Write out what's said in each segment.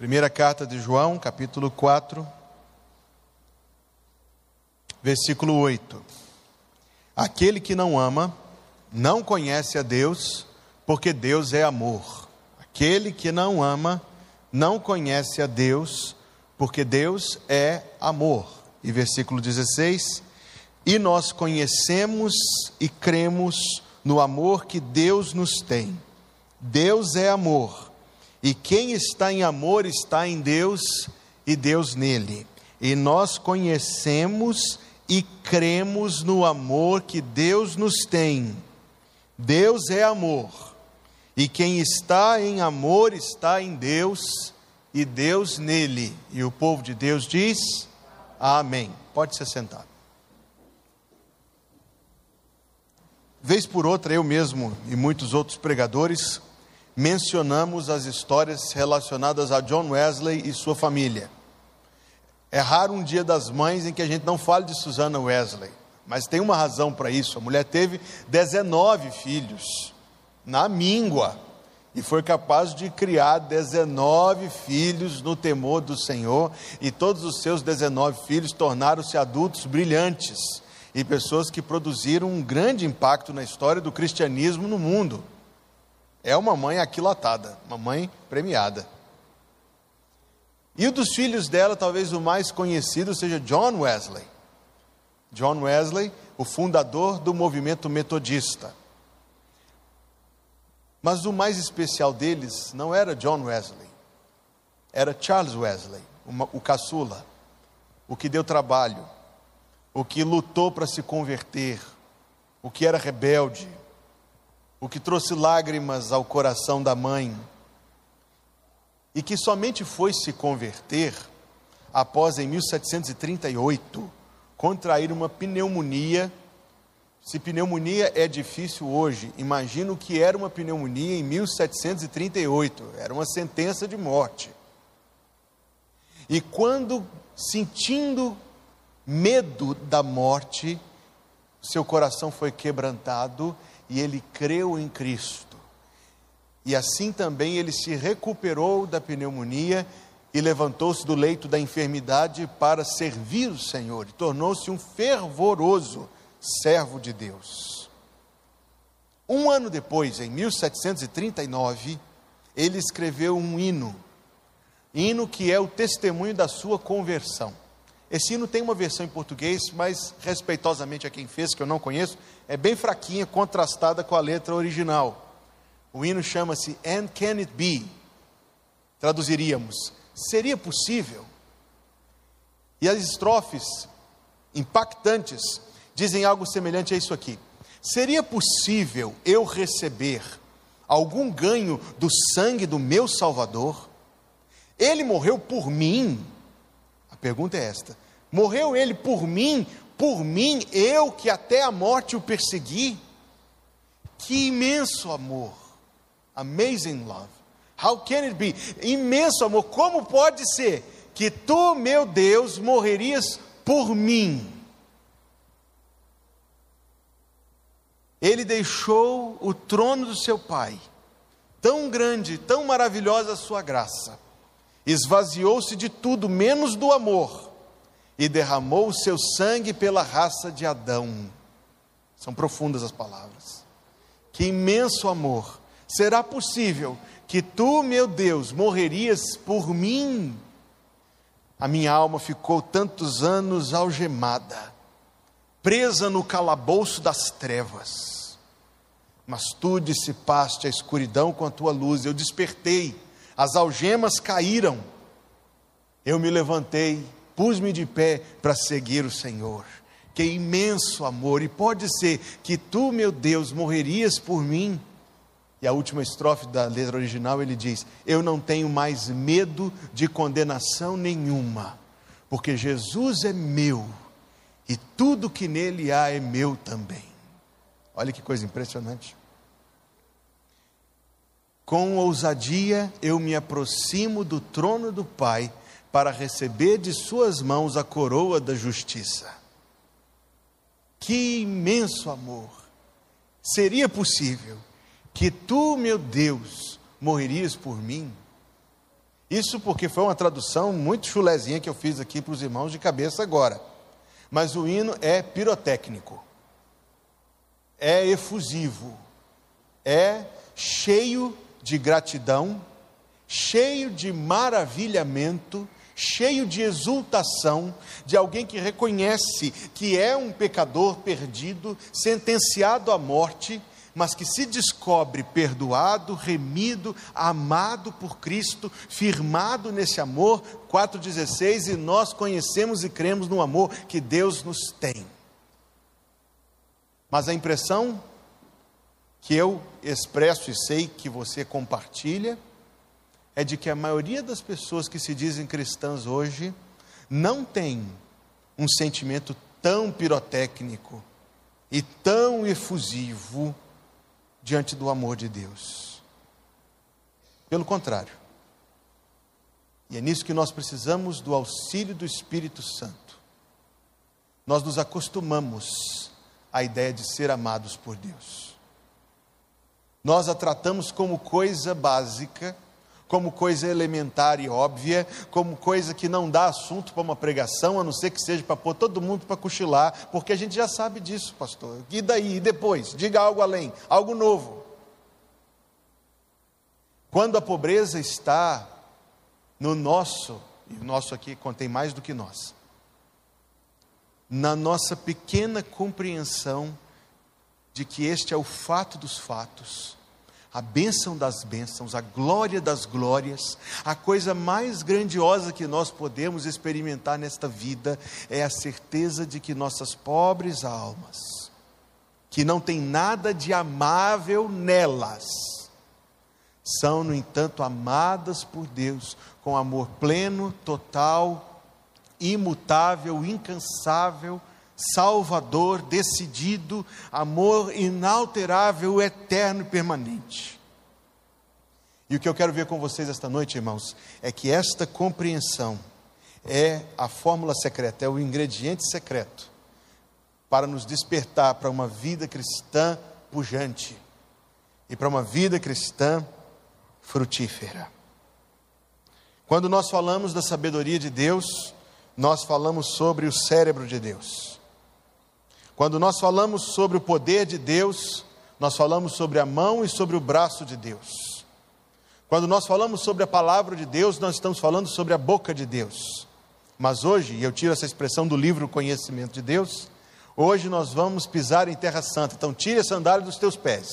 Primeira carta de João, capítulo 4, versículo 8. Aquele que não ama, não conhece a Deus, porque Deus é amor. Aquele que não ama, não conhece a Deus, porque Deus é amor. E versículo 16: E nós conhecemos e cremos no amor que Deus nos tem. Deus é amor, e quem está em amor está em Deus e Deus nele. E nós conhecemos e cremos no amor que Deus nos tem. Deus é amor, e quem está em amor está em Deus e Deus nele. E o povo de Deus diz: Amém. Pode se sentar. Vez por outra, eu mesmo e muitos outros pregadores mencionamos as histórias relacionadas a John Wesley e sua família. É raro um dia das mães em que a gente não fale de Susana Wesley, mas tem uma razão para isso. A mulher teve 19 filhos na míngua e foi capaz de criar 19 filhos no temor do Senhor, e todos os seus 19 filhos tornaram-se adultos brilhantes e pessoas que produziram um grande impacto na história do cristianismo no mundo. É uma mãe aquilatada, uma mãe premiada. E o dos filhos dela, talvez o mais conhecido, seja John Wesley. John Wesley, o fundador do movimento metodista. Mas o mais especial deles não era John Wesley, era Charles Wesley, o caçula, o que deu trabalho, o que lutou para se converter, o que era rebelde, o que trouxe lágrimas ao coração da mãe, e que somente foi se converter após, em 1738, contrair uma pneumonia. Se pneumonia é difícil hoje, imagina o que era uma pneumonia em 1738, era uma sentença de morte. E quando, sentindo medo da morte, seu coração foi quebrantado e ele creu em Cristo. E assim também ele se recuperou da pneumonia e levantou-se do leito da enfermidade para servir o Senhor e tornou-se um fervoroso servo de Deus. Um ano depois, em 1739, ele escreveu um hino, hino que é o testemunho da sua conversão. Esse hino tem uma versão em português, mas respeitosamente a quem fez, que eu não conheço, é bem fraquinha, contrastada com a letra original. O hino chama-se And Can It Be? Traduziríamos: Seria possível? E as estrofes impactantes dizem algo semelhante a isso aqui: Seria possível eu receber algum ganho do sangue do meu Salvador? Ele morreu por mim pergunta é esta: morreu ele por mim, por mim, eu que até a morte o persegui? Que imenso amor! Amazing love. How can it be? Imenso amor. Como pode ser que tu, meu Deus, morrerias por mim? Ele deixou o trono do seu pai, tão grande, tão maravilhosa a sua graça esvaziou-se de tudo menos do amor e derramou o seu sangue pela raça de Adão. São profundas as palavras. Que imenso amor! Será possível que tu, meu Deus, morrerias por mim? A minha alma ficou tantos anos algemada, presa no calabouço das trevas. Mas tu dissipaste a escuridão com a tua luz, eu despertei as algemas caíram. Eu me levantei, pus-me de pé para seguir o Senhor. Que imenso amor! E pode ser que tu, meu Deus, morrerias por mim. E a última estrofe da letra original ele diz: Eu não tenho mais medo de condenação nenhuma, porque Jesus é meu e tudo que nele há é meu também. Olha que coisa impressionante. Com ousadia eu me aproximo do trono do Pai para receber de Suas mãos a coroa da justiça. Que imenso amor! Seria possível que tu, meu Deus, morrerias por mim? Isso porque foi uma tradução muito chulezinha que eu fiz aqui para os irmãos de cabeça agora. Mas o hino é pirotécnico, é efusivo, é cheio de gratidão, cheio de maravilhamento, cheio de exultação, de alguém que reconhece que é um pecador perdido, sentenciado à morte, mas que se descobre perdoado, remido, amado por Cristo, firmado nesse amor, 4,16, e nós conhecemos e cremos no amor que Deus nos tem. Mas a impressão que eu expresso e sei que você compartilha é de que a maioria das pessoas que se dizem cristãs hoje não tem um sentimento tão pirotécnico e tão efusivo diante do amor de Deus. Pelo contrário. E é nisso que nós precisamos do auxílio do Espírito Santo. Nós nos acostumamos à ideia de ser amados por Deus. Nós a tratamos como coisa básica, como coisa elementar e óbvia, como coisa que não dá assunto para uma pregação, a não ser que seja para pôr todo mundo para cochilar, porque a gente já sabe disso, pastor. E daí? E depois? Diga algo além, algo novo. Quando a pobreza está no nosso, e o nosso aqui contém mais do que nós, na nossa pequena compreensão de que este é o fato dos fatos, a bênção das bênçãos, a glória das glórias, a coisa mais grandiosa que nós podemos experimentar nesta vida é a certeza de que nossas pobres almas, que não tem nada de amável nelas, são, no entanto, amadas por Deus com amor pleno, total, imutável, incansável, salvador, decidido, amor inalterável, eterno e permanente. E o que eu quero ver com vocês esta noite, irmãos, é que esta compreensão é a fórmula secreta, é o ingrediente secreto para nos despertar para uma vida cristã pujante e para uma vida cristã frutífera. Quando nós falamos da sabedoria de Deus, nós falamos sobre o cérebro de Deus. Quando nós falamos sobre o poder de Deus, nós falamos sobre a mão e sobre o braço de Deus. Quando nós falamos sobre a palavra de Deus, nós estamos falando sobre a boca de Deus. Mas hoje, e eu tiro essa expressão do livro Conhecimento de Deus, hoje nós vamos pisar em terra santa. Então, tire a sandália dos teus pés,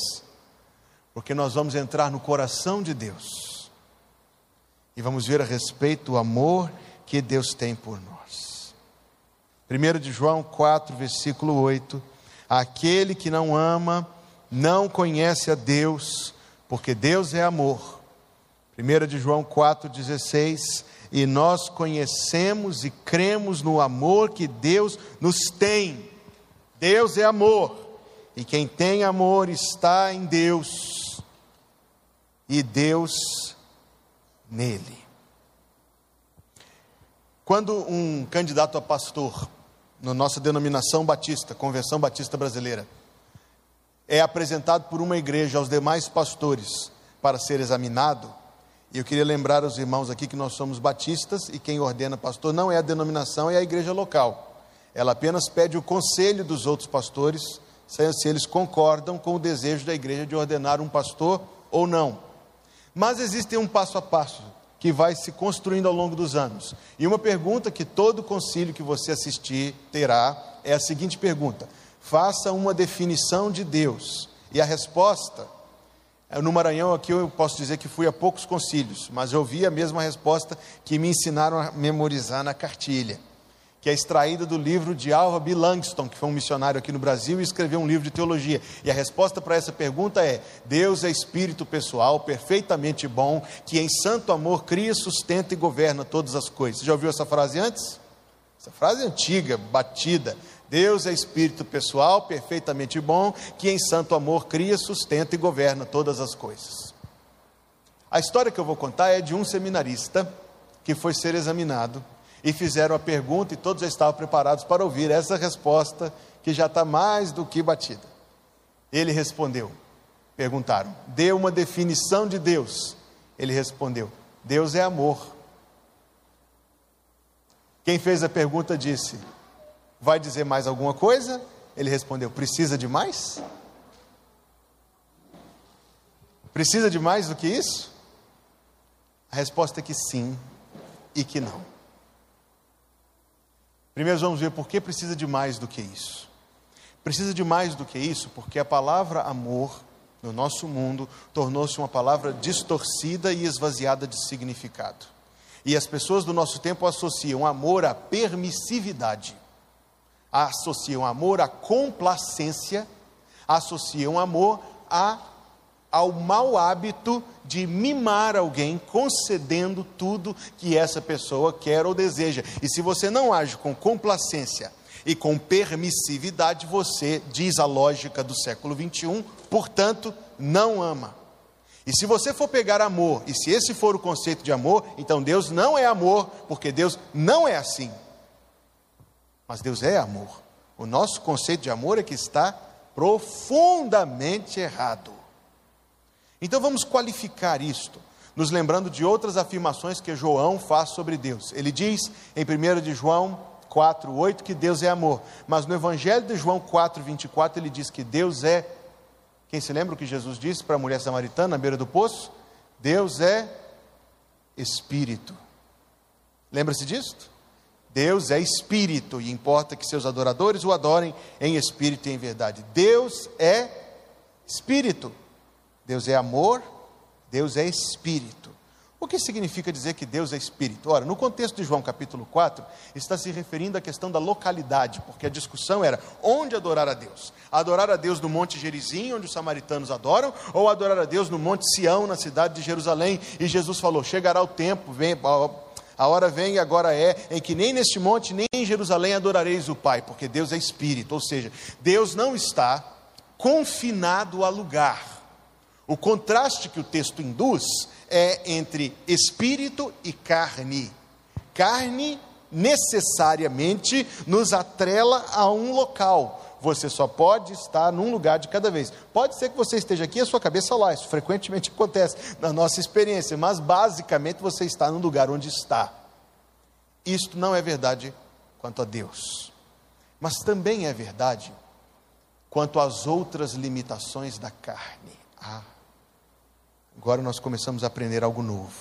porque nós vamos entrar no coração de Deus e vamos ver a respeito do amor que Deus tem por nós. 1 de João 4, versículo 8: Aquele que não ama não conhece a Deus, porque Deus é amor. 1 de João 4,16: E nós conhecemos e cremos no amor que Deus nos tem. Deus é amor, e quem tem amor está em Deus, e Deus nele. Quando um candidato a pastor na nossa denominação batista, Convenção Batista Brasileira, é apresentado por uma igreja aos demais pastores para ser examinado. E eu queria lembrar aos irmãos aqui que nós somos batistas e quem ordena pastor não é a denominação, é a igreja local. Ela apenas pede o conselho dos outros pastores, se eles concordam com o desejo da igreja de ordenar um pastor ou não. Mas existe um passo a passo que vai se construindo ao longo dos anos. E uma pergunta que todo concílio que você assistir terá é a seguinte pergunta: faça uma definição de Deus. E a resposta, é, no Maranhão aqui eu posso dizer que fui a poucos concílios, mas eu vi a mesma resposta que me ensinaram a memorizar na cartilha que é extraída do livro de Alva B. Langston, que foi um missionário aqui no Brasil e escreveu um livro de teologia. E a resposta para essa pergunta é: Deus é espírito pessoal, perfeitamente bom, que em santo amor cria, sustenta e governa todas as coisas. Você já ouviu essa frase antes? Essa frase é antiga, batida. Deus é espírito pessoal, perfeitamente bom, que em santo amor cria, sustenta e governa todas as coisas. A história que eu vou contar é de um seminarista que foi ser examinado e fizeram a pergunta e todos já estavam preparados para ouvir essa resposta que já está mais do que batida. Ele respondeu. Perguntaram: dê uma definição de Deus. Ele respondeu: Deus é amor. Quem fez a pergunta disse: Vai dizer mais alguma coisa? Ele respondeu: Precisa de mais? Precisa de mais do que isso? A resposta é que sim e que não. Primeiro vamos ver por que precisa de mais do que isso. Precisa de mais do que isso porque a palavra amor no nosso mundo tornou-se uma palavra distorcida e esvaziada de significado. E as pessoas do nosso tempo associam amor à permissividade, associam amor à complacência, associam amor a, ao mau hábito de mimar alguém, concedendo tudo que essa pessoa quer ou deseja. E se você não age com complacência e com permissividade, você, diz a lógica do século 21, portanto, não ama. E se você for pegar amor, e se esse for o conceito de amor, então Deus não é amor, porque Deus não é assim. Mas Deus é amor. O nosso conceito de amor é que está profundamente errado. Então vamos qualificar isto, nos lembrando de outras afirmações que João faz sobre Deus. Ele diz em 1 de João 4, 8 que Deus é amor, mas no Evangelho de João 4, 24 ele diz que Deus é quem se lembra o que Jesus disse para a mulher samaritana na beira do poço? Deus é espírito. Lembra-se disto? Deus é espírito e importa que seus adoradores o adorem em espírito e em verdade. Deus é espírito. Deus é amor, Deus é espírito. O que significa dizer que Deus é Espírito? Ora, no contexto de João capítulo 4, está se referindo à questão da localidade, porque a discussão era onde adorar a Deus. Adorar a Deus no Monte Gerizim, onde os samaritanos adoram, ou adorar a Deus no Monte Sião, na cidade de Jerusalém. E Jesus falou: chegará o tempo, vem, a hora vem e agora é, em que nem neste monte, nem em Jerusalém adorareis o Pai, porque Deus é Espírito. Ou seja, Deus não está confinado a lugar. O contraste que o texto induz é entre espírito e carne. Carne necessariamente nos atrela a um local. Você só pode estar num lugar de cada vez. Pode ser que você esteja aqui e a sua cabeça lá, isso frequentemente acontece na nossa experiência, mas basicamente você está no lugar onde está. Isto não é verdade quanto a Deus, mas também é verdade quanto às outras limitações da carne. Ah, Agora nós começamos a aprender algo novo.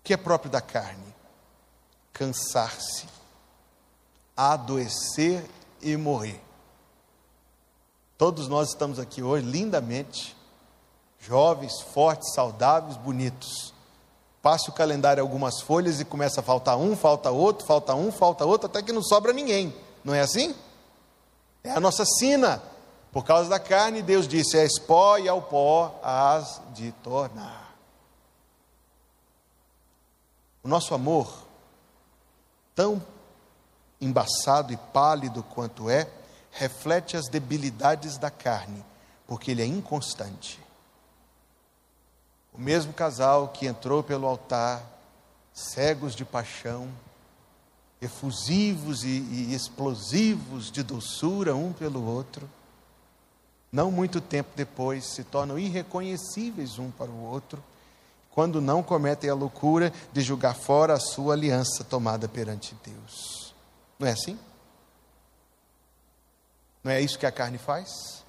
O que é próprio da carne? Cansar-se, adoecer e morrer. Todos nós estamos aqui hoje lindamente, jovens, fortes, saudáveis, bonitos. Passe o calendário algumas folhas e começa a faltar um, falta outro, falta um, falta outro, até que não sobra ninguém. Não é assim? É a nossa sina. Por causa da carne, Deus disse: És pó e ao pó has de tornar. O nosso amor, tão embaçado e pálido quanto é, reflete as debilidades da carne, porque ele é inconstante. O mesmo casal que entrou pelo altar, cegos de paixão, efusivos e, e explosivos de doçura um pelo outro, não muito tempo depois, se tornam irreconhecíveis um para o outro, quando não cometem a loucura de julgar fora a sua aliança tomada perante Deus. Não é assim? Não é isso que a carne faz?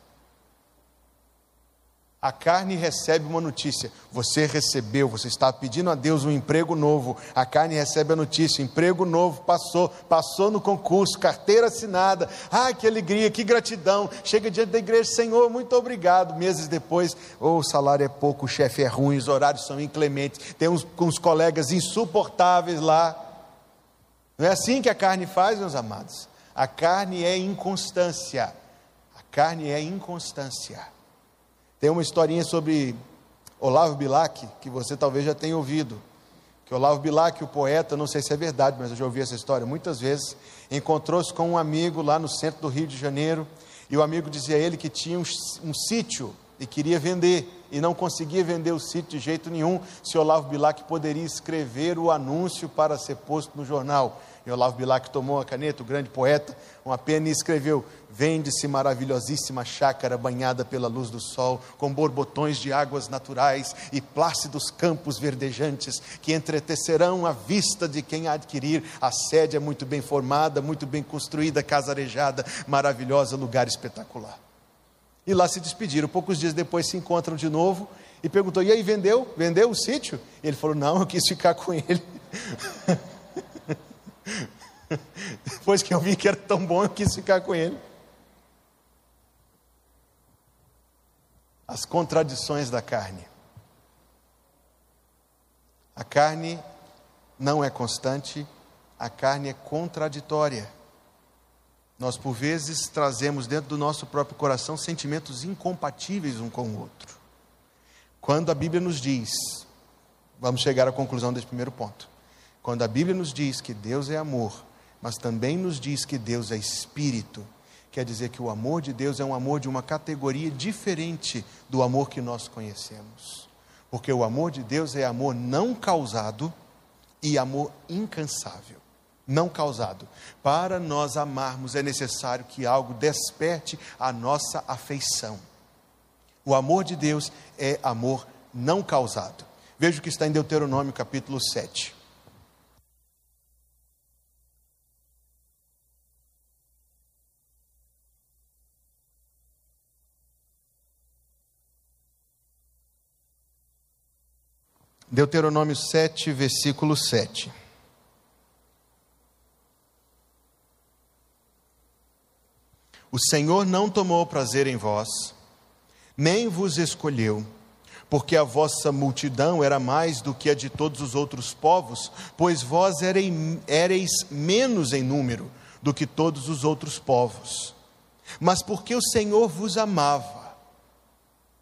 A carne recebe uma notícia. Você recebeu, você está pedindo a Deus um emprego novo. A carne recebe a notícia: emprego novo, passou, passou no concurso, carteira assinada. Ah, que alegria, que gratidão. Chega diante da igreja, Senhor, muito obrigado. Meses depois, oh, o salário é pouco, o chefe é ruim, os horários são inclementes, tem uns, uns colegas insuportáveis lá. Não é assim que a carne faz, meus amados. A carne é inconstância. A carne é inconstância. Tem uma historinha sobre Olavo Bilac, que você talvez já tenha ouvido. Que Olavo Bilac, o poeta, não sei se é verdade, mas eu já ouvi essa história muitas vezes, encontrou-se com um amigo lá no centro do Rio de Janeiro, e o amigo dizia a ele que tinha um, um sítio e queria vender, e não conseguia vender o sítio de jeito nenhum, se Olavo Bilac poderia escrever o anúncio para ser posto no jornal. E Olavo Bilac tomou a caneta, o grande poeta, uma pena e escreveu: Vende-se maravilhosíssima chácara banhada pela luz do sol, com borbotões de águas naturais e plácidos campos verdejantes, que entretecerão a vista de quem a adquirir. A sede é muito bem formada, muito bem construída, casa arejada, maravilhosa, lugar espetacular. E lá se despediram. Poucos dias depois se encontram de novo e perguntou: E aí, vendeu? Vendeu o sítio? Ele falou: Não, eu quis ficar com ele. Depois que eu vi que era tão bom, eu quis ficar com ele. As contradições da carne. A carne não é constante, a carne é contraditória. Nós, por vezes, trazemos dentro do nosso próprio coração sentimentos incompatíveis um com o outro. Quando a Bíblia nos diz, vamos chegar à conclusão desse primeiro ponto. Quando a Bíblia nos diz que Deus é amor, mas também nos diz que Deus é espírito, quer dizer que o amor de Deus é um amor de uma categoria diferente do amor que nós conhecemos. Porque o amor de Deus é amor não causado e amor incansável. Não causado. Para nós amarmos é necessário que algo desperte a nossa afeição. O amor de Deus é amor não causado. Veja o que está em Deuteronômio capítulo 7. Deuteronômio 7, versículo 7. O Senhor não tomou prazer em vós, nem vos escolheu, porque a vossa multidão era mais do que a de todos os outros povos, pois vós ereis menos em número do que todos os outros povos. Mas porque o Senhor vos amava.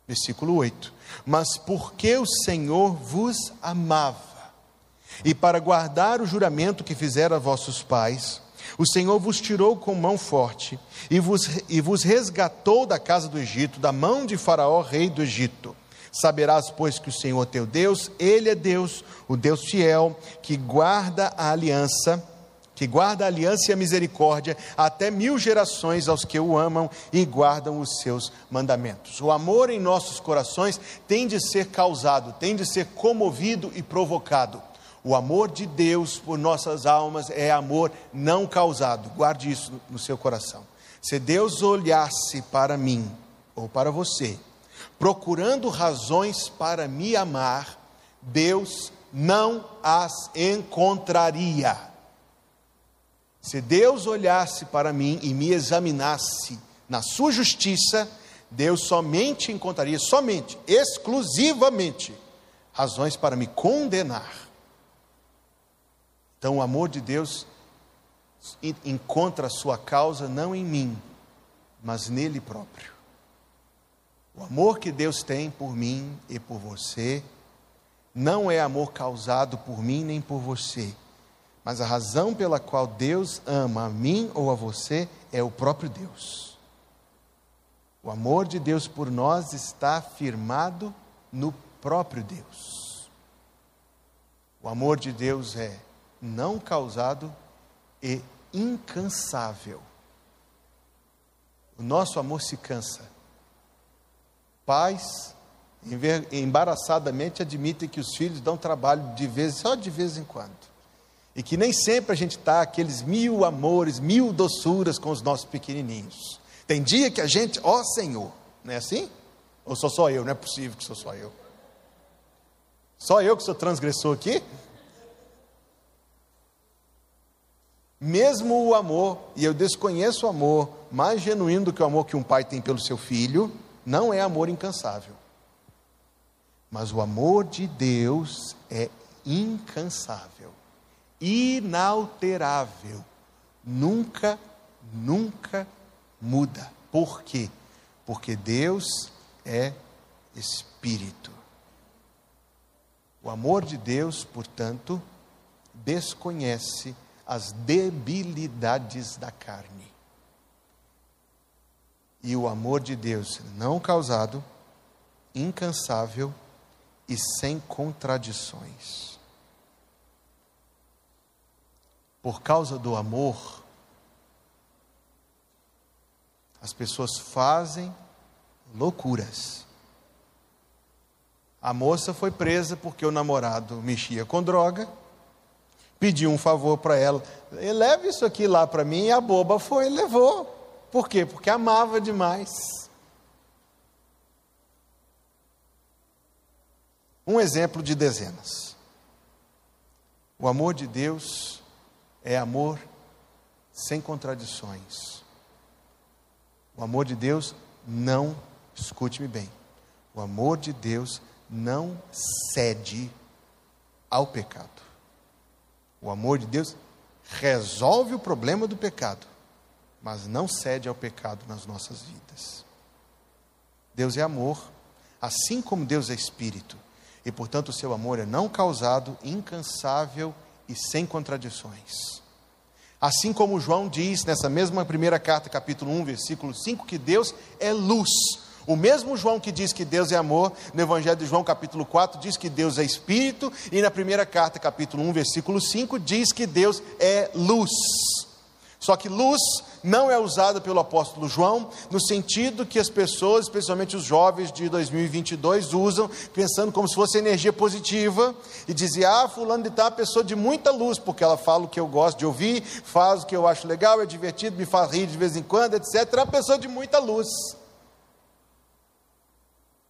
Versículo 8 mas porque o Senhor vos amava, e para guardar o juramento que fizera a vossos pais, o Senhor vos tirou com mão forte e vos, e vos resgatou da casa do Egito, da mão de Faraó, rei do Egito. Saberás, pois, que o Senhor teu Deus, Ele é Deus, o Deus fiel, que guarda a aliança que guarda a aliança e a misericórdia até mil gerações aos que o amam e guardam os seus mandamentos. O amor em nossos corações tem de ser causado, tem de ser comovido e provocado. O amor de Deus por nossas almas é amor não causado. Guarde isso no seu coração. Se Deus olhasse para mim ou para você, procurando razões para me amar, Deus não as encontraria. Se Deus olhasse para mim e me examinasse na sua justiça, Deus somente encontraria, somente, exclusivamente, razões para me condenar. Então o amor de Deus encontra a sua causa não em mim, mas nele próprio. O amor que Deus tem por mim e por você não é amor causado por mim nem por você mas a razão pela qual Deus ama a mim ou a você é o próprio Deus. O amor de Deus por nós está firmado no próprio Deus. O amor de Deus é não causado e incansável. O nosso amor se cansa. Pais embaraçadamente admitem que os filhos dão trabalho de vez, só de vez em quando. E que nem sempre a gente está aqueles mil amores, mil doçuras com os nossos pequenininhos. Tem dia que a gente, ó Senhor, não é assim? Ou sou só eu? Não é possível que sou só eu. Só eu que sou transgressor aqui? Mesmo o amor, e eu desconheço o amor mais genuíno do que o amor que um pai tem pelo seu filho, não é amor incansável. Mas o amor de Deus é incansável inalterável. Nunca, nunca muda. Por quê? Porque Deus é Espírito. O amor de Deus, portanto, desconhece as debilidades da carne. E o amor de Deus não causado, incansável e sem contradições. Por causa do amor, as pessoas fazem loucuras. A moça foi presa porque o namorado mexia com droga, pediu um favor para ela, leve isso aqui lá para mim, e a boba foi e levou. Por quê? Porque amava demais. Um exemplo de dezenas. O amor de Deus é amor sem contradições. O amor de Deus não, escute-me bem, o amor de Deus não cede ao pecado. O amor de Deus resolve o problema do pecado, mas não cede ao pecado nas nossas vidas. Deus é amor, assim como Deus é espírito e, portanto, o seu amor é não causado, incansável e sem contradições. Assim como João diz nessa mesma primeira carta, capítulo 1, versículo 5, que Deus é luz. O mesmo João que diz que Deus é amor, no Evangelho de João, capítulo 4, diz que Deus é espírito, e na primeira carta, capítulo 1, versículo 5, diz que Deus é luz. Só que luz não é usada pelo apóstolo João no sentido que as pessoas, especialmente os jovens de 2022, usam, pensando como se fosse energia positiva e dizia: Ah, Fulano de Tal é pessoa de muita luz, porque ela fala o que eu gosto de ouvir, faz o que eu acho legal, é divertido, me faz rir de vez em quando, etc. É uma pessoa de muita luz.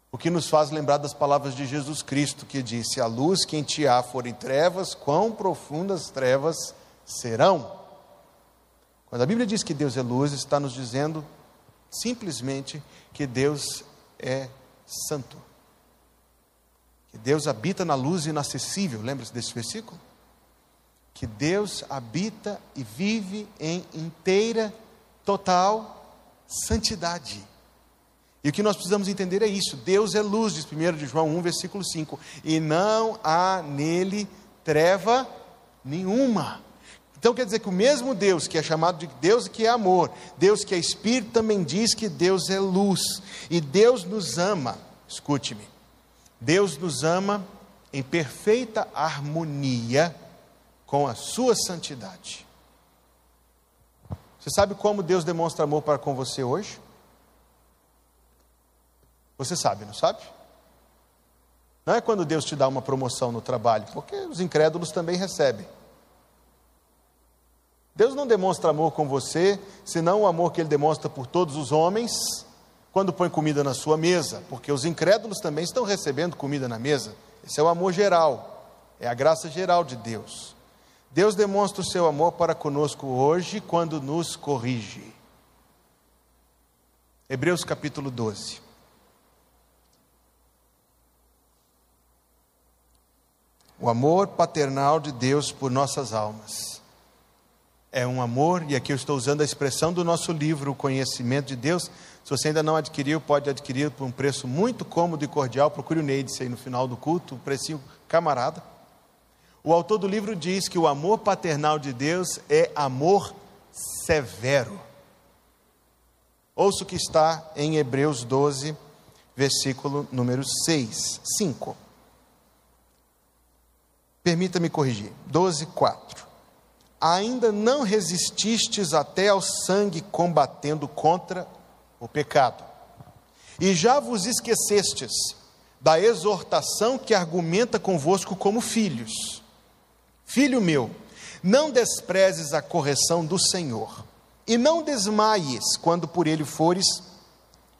O que nos faz lembrar das palavras de Jesus Cristo, que disse: A luz que em ti há forem trevas, quão profundas trevas serão. Quando a Bíblia diz que Deus é luz, está nos dizendo simplesmente que Deus é santo. Que Deus habita na luz inacessível. Lembra-se desse versículo? Que Deus habita e vive em inteira, total santidade. E o que nós precisamos entender é isso: Deus é luz, diz 1 de João 1, versículo 5, e não há nele treva nenhuma. Então quer dizer que o mesmo Deus que é chamado de Deus que é amor, Deus que é espírito, também diz que Deus é luz. E Deus nos ama, escute-me, Deus nos ama em perfeita harmonia com a sua santidade. Você sabe como Deus demonstra amor para com você hoje? Você sabe, não sabe? Não é quando Deus te dá uma promoção no trabalho, porque os incrédulos também recebem. Deus não demonstra amor com você, senão o amor que ele demonstra por todos os homens, quando põe comida na sua mesa, porque os incrédulos também estão recebendo comida na mesa. Esse é o amor geral, é a graça geral de Deus. Deus demonstra o seu amor para conosco hoje quando nos corrige. Hebreus capítulo 12. O amor paternal de Deus por nossas almas é um amor, e aqui eu estou usando a expressão do nosso livro, O Conhecimento de Deus. Se você ainda não adquiriu, pode adquirir por um preço muito cômodo e cordial. Procure o Neides aí no final do culto, um precinho camarada. O autor do livro diz que o amor paternal de Deus é amor severo. Ouça o que está em Hebreus 12, versículo número 6, 5. Permita-me corrigir. 12, 4 ainda não resististes até ao sangue combatendo contra o pecado. E já vos esquecestes da exortação que argumenta convosco como filhos. Filho meu, não desprezes a correção do Senhor, e não desmaies quando por ele fores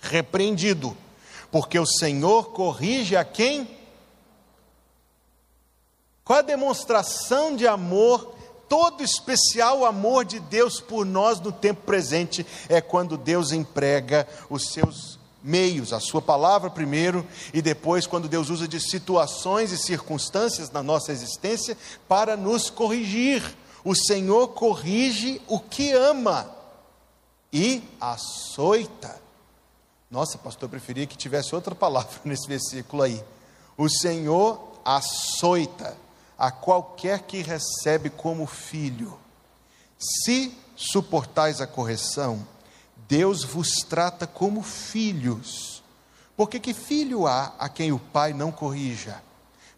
repreendido, porque o Senhor corrige a quem? Qual a demonstração de amor todo especial amor de Deus por nós no tempo presente é quando Deus emprega os seus meios, a sua palavra primeiro, e depois quando Deus usa de situações e circunstâncias na nossa existência para nos corrigir. O Senhor corrige o que ama e açoita. Nossa, pastor, eu preferia que tivesse outra palavra nesse versículo aí. O Senhor açoita a qualquer que recebe como filho. Se suportais a correção, Deus vos trata como filhos. Porque que filho há a quem o pai não corrija?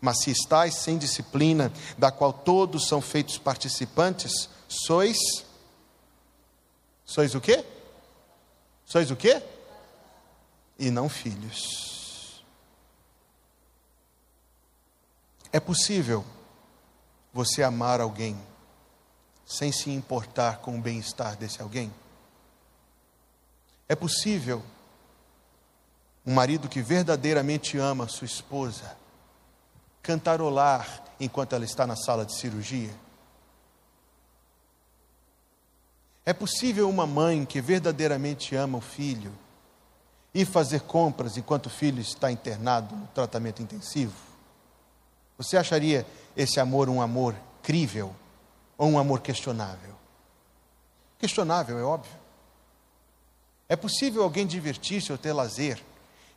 Mas se estáis sem disciplina, da qual todos são feitos participantes, sois. Sois o quê? Sois o quê? E não filhos. É possível você amar alguém sem se importar com o bem-estar desse alguém? É possível um marido que verdadeiramente ama sua esposa cantarolar enquanto ela está na sala de cirurgia? É possível uma mãe que verdadeiramente ama o filho ir fazer compras enquanto o filho está internado no tratamento intensivo? Você acharia esse amor um amor crível ou um amor questionável? Questionável, é óbvio. É possível alguém divertir-se ou ter lazer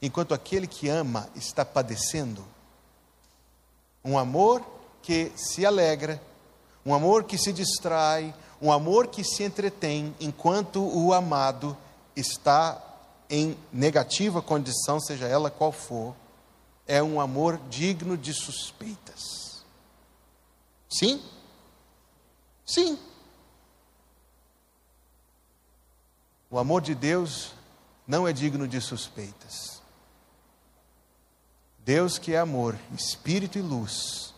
enquanto aquele que ama está padecendo? Um amor que se alegra, um amor que se distrai, um amor que se entretém enquanto o amado está em negativa condição, seja ela qual for, é um amor digno de suspeitas. Sim? Sim. O amor de Deus não é digno de suspeitas. Deus, que é amor, espírito e luz,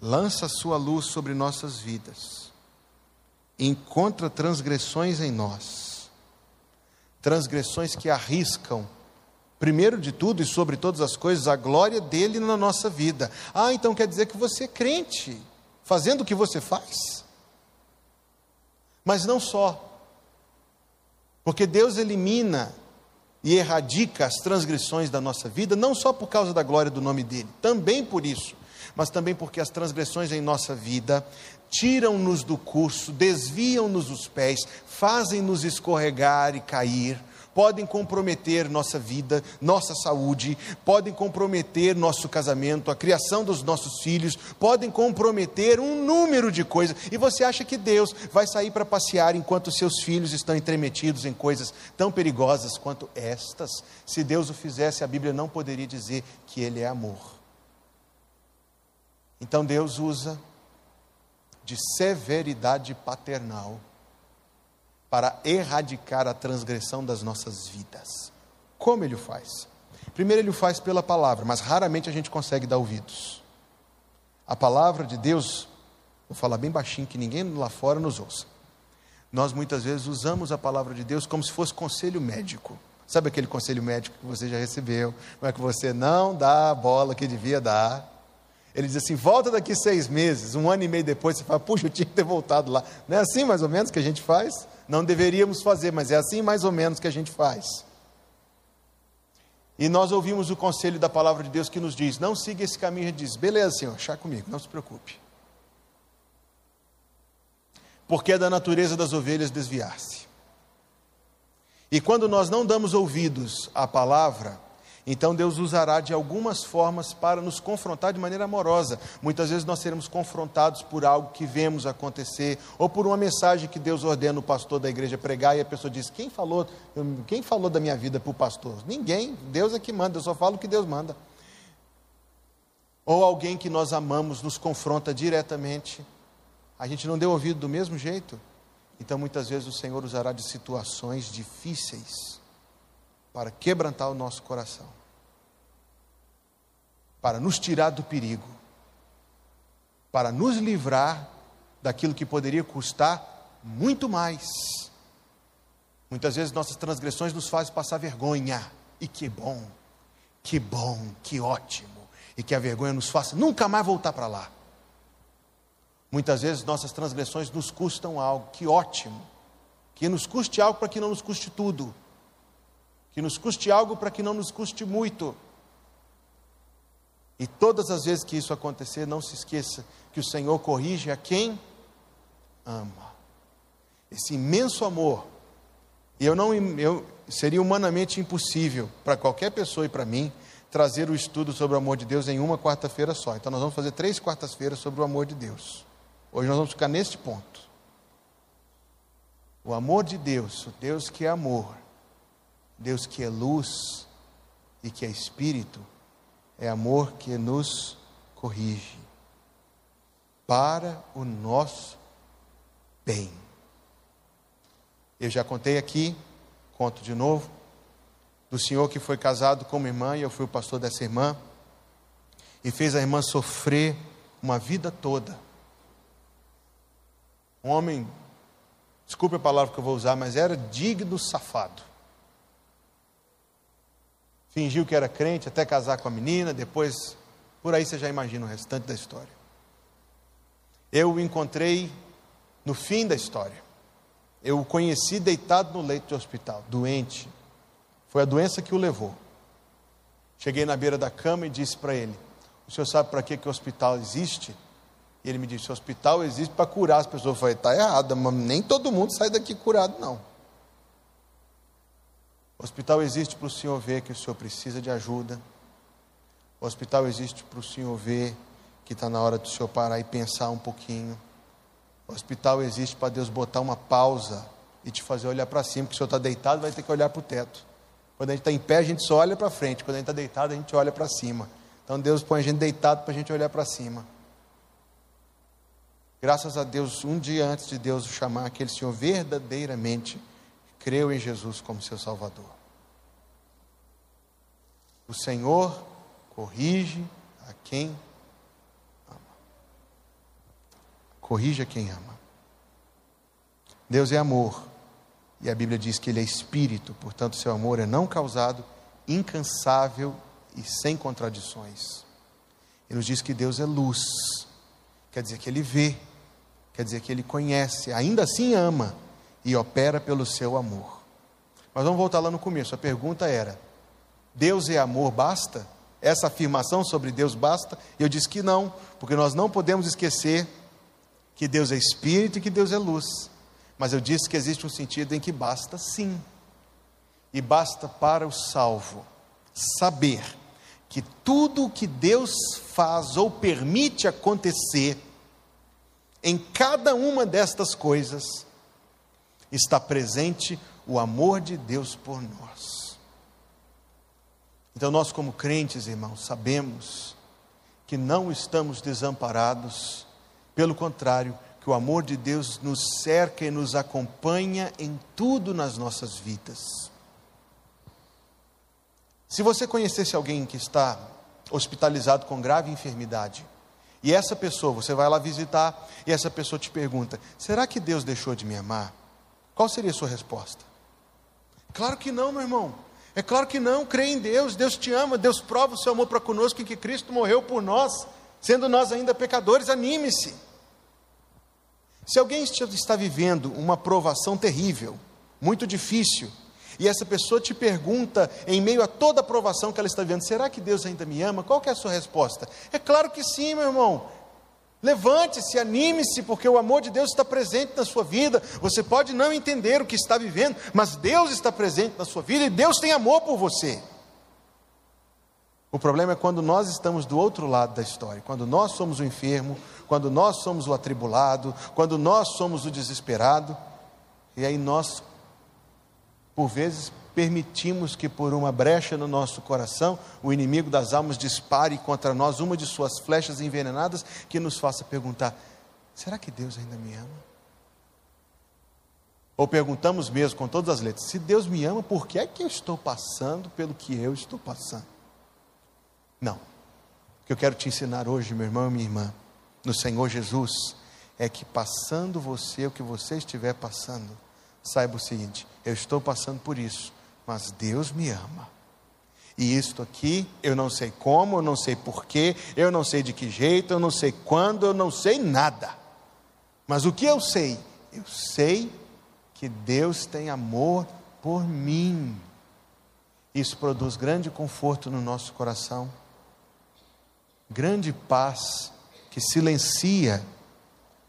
lança sua luz sobre nossas vidas, encontra transgressões em nós, transgressões que arriscam, primeiro de tudo e sobre todas as coisas, a glória dele na nossa vida. Ah, então quer dizer que você é crente, fazendo o que você faz? Mas não só, porque Deus elimina e erradica as transgressões da nossa vida, não só por causa da glória do nome dele, também por isso, mas também porque as transgressões em nossa vida tiram-nos do curso, desviam-nos os pés, fazem-nos escorregar e cair, podem comprometer nossa vida, nossa saúde, podem comprometer nosso casamento, a criação dos nossos filhos, podem comprometer um número de coisas. E você acha que Deus vai sair para passear enquanto seus filhos estão entremetidos em coisas tão perigosas quanto estas? Se Deus o fizesse, a Bíblia não poderia dizer que Ele é amor. Então Deus usa de severidade paternal para erradicar a transgressão das nossas vidas. Como ele o faz? Primeiro, ele o faz pela palavra, mas raramente a gente consegue dar ouvidos. A palavra de Deus, vou falar bem baixinho que ninguém lá fora nos ouça. Nós muitas vezes usamos a palavra de Deus como se fosse conselho médico. Sabe aquele conselho médico que você já recebeu, mas que você não dá a bola que devia dar? Ele diz assim: volta daqui seis meses, um ano e meio depois, você fala, puxa, eu tinha que ter voltado lá. Não é assim mais ou menos que a gente faz? Não deveríamos fazer, mas é assim mais ou menos que a gente faz. E nós ouvimos o conselho da palavra de Deus que nos diz: não siga esse caminho. Ele diz: beleza, Senhor, chá comigo, não se preocupe. Porque é da natureza das ovelhas desviar-se. E quando nós não damos ouvidos à palavra, então Deus usará de algumas formas para nos confrontar de maneira amorosa. Muitas vezes nós seremos confrontados por algo que vemos acontecer, ou por uma mensagem que Deus ordena o pastor da igreja pregar, e a pessoa diz: Quem falou, quem falou da minha vida para o pastor? Ninguém, Deus é que manda, eu só falo o que Deus manda. Ou alguém que nós amamos nos confronta diretamente, a gente não deu ouvido do mesmo jeito. Então muitas vezes o Senhor usará de situações difíceis para quebrantar o nosso coração, para nos tirar do perigo, para nos livrar daquilo que poderia custar muito mais. Muitas vezes nossas transgressões nos fazem passar vergonha, e que bom, que bom, que ótimo, e que a vergonha nos faça nunca mais voltar para lá. Muitas vezes nossas transgressões nos custam algo, que ótimo, que nos custe algo para que não nos custe tudo que nos custe algo para que não nos custe muito. E todas as vezes que isso acontecer, não se esqueça que o Senhor corrige a quem ama. Esse imenso amor. E eu não eu seria humanamente impossível para qualquer pessoa e para mim trazer o estudo sobre o amor de Deus em uma quarta-feira só. Então nós vamos fazer três quartas-feiras sobre o amor de Deus. Hoje nós vamos ficar neste ponto. O amor de Deus, o Deus que é amor, Deus que é luz e que é espírito, é amor que nos corrige para o nosso bem. Eu já contei aqui, conto de novo, do senhor que foi casado com uma irmã e eu fui o pastor dessa irmã e fez a irmã sofrer uma vida toda. Um homem, desculpe a palavra que eu vou usar, mas era digno safado. Fingiu que era crente até casar com a menina, depois, por aí você já imagina o restante da história. Eu o encontrei no fim da história. Eu o conheci deitado no leito de hospital, doente. Foi a doença que o levou. Cheguei na beira da cama e disse para ele: O senhor sabe para que, que o hospital existe? E ele me disse: O hospital existe para curar as pessoas. Eu falei: Está errado, mas nem todo mundo sai daqui curado, não. O hospital existe para o senhor ver que o senhor precisa de ajuda. O hospital existe para o senhor ver que está na hora do senhor parar e pensar um pouquinho. O hospital existe para Deus botar uma pausa e te fazer olhar para cima, porque o senhor está deitado, vai ter que olhar para o teto. Quando a gente está em pé, a gente só olha para frente. Quando a gente está deitado, a gente olha para cima. Então Deus põe a gente deitado para a gente olhar para cima. Graças a Deus, um dia antes de Deus o chamar, aquele senhor verdadeiramente creu em Jesus como seu Salvador. O Senhor corrige a quem corrija quem ama. Deus é amor, e a Bíblia diz que Ele é espírito, portanto, seu amor é não causado, incansável e sem contradições. Ele nos diz que Deus é luz, quer dizer que Ele vê, quer dizer que Ele conhece, ainda assim ama e opera pelo seu amor. Mas vamos voltar lá no começo, a pergunta era: Deus é amor, basta? Essa afirmação sobre Deus basta? Eu disse que não, porque nós não podemos esquecer que Deus é espírito e que Deus é luz. Mas eu disse que existe um sentido em que basta sim. E basta para o salvo saber que tudo o que Deus faz ou permite acontecer, em cada uma destas coisas, está presente o amor de Deus por nós. Então, nós, como crentes, irmãos, sabemos que não estamos desamparados pelo contrário, que o amor de Deus nos cerca e nos acompanha em tudo nas nossas vidas. Se você conhecesse alguém que está hospitalizado com grave enfermidade, e essa pessoa, você vai lá visitar, e essa pessoa te pergunta: será que Deus deixou de me amar? Qual seria a sua resposta? Claro que não, meu irmão. É claro que não, crê em Deus, Deus te ama, Deus prova o seu amor para conosco em que Cristo morreu por nós, sendo nós ainda pecadores, anime-se. Se alguém está vivendo uma provação terrível, muito difícil, e essa pessoa te pergunta, em meio a toda a provação que ela está vivendo, será que Deus ainda me ama? Qual é a sua resposta? É claro que sim, meu irmão. Levante-se, anime-se, porque o amor de Deus está presente na sua vida. Você pode não entender o que está vivendo, mas Deus está presente na sua vida e Deus tem amor por você. O problema é quando nós estamos do outro lado da história, quando nós somos o enfermo, quando nós somos o atribulado, quando nós somos o desesperado, e aí nós, por vezes, permitimos que por uma brecha no nosso coração, o inimigo das almas dispare contra nós uma de suas flechas envenenadas que nos faça perguntar: será que Deus ainda me ama? Ou perguntamos mesmo com todas as letras: se Deus me ama, por que é que eu estou passando pelo que eu estou passando? Não. O que eu quero te ensinar hoje, meu irmão e minha irmã, no Senhor Jesus, é que passando você o que você estiver passando, saiba o seguinte: eu estou passando por isso, mas Deus me ama. E isto aqui, eu não sei como, eu não sei porquê, eu não sei de que jeito, eu não sei quando, eu não sei nada. Mas o que eu sei? Eu sei que Deus tem amor por mim. Isso produz grande conforto no nosso coração grande paz que silencia,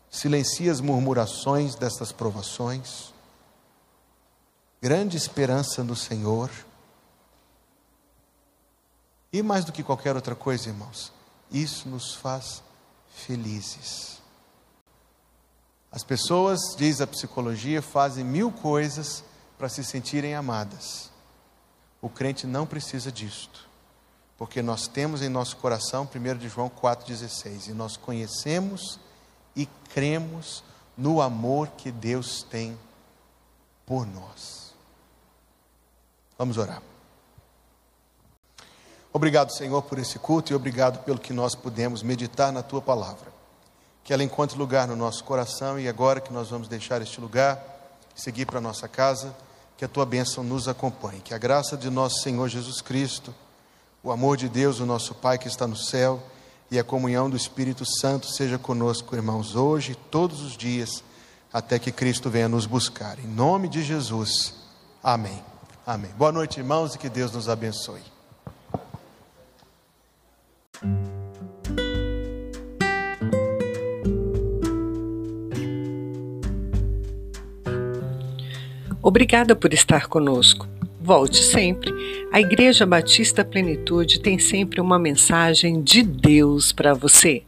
silencia as murmurações destas provações, grande esperança no Senhor. E mais do que qualquer outra coisa, irmãos, isso nos faz felizes. As pessoas, diz a psicologia, fazem mil coisas para se sentirem amadas. O crente não precisa disto porque nós temos em nosso coração, 1 de João 4,16, e nós conhecemos e cremos no amor que Deus tem por nós. Vamos orar. Obrigado, Senhor, por esse culto e obrigado pelo que nós pudemos meditar na tua palavra. Que ela encontre lugar no nosso coração e agora que nós vamos deixar este lugar, seguir para nossa casa, que a tua bênção nos acompanhe. Que a graça de nosso Senhor Jesus Cristo, o amor de Deus, o nosso Pai que está no céu, e a comunhão do Espírito Santo seja conosco, irmãos, hoje e todos os dias, até que Cristo venha nos buscar. Em nome de Jesus. Amém. Amém. Boa noite, irmãos, e que Deus nos abençoe. Obrigada por estar conosco. Volte sempre. A Igreja Batista Plenitude tem sempre uma mensagem de Deus para você.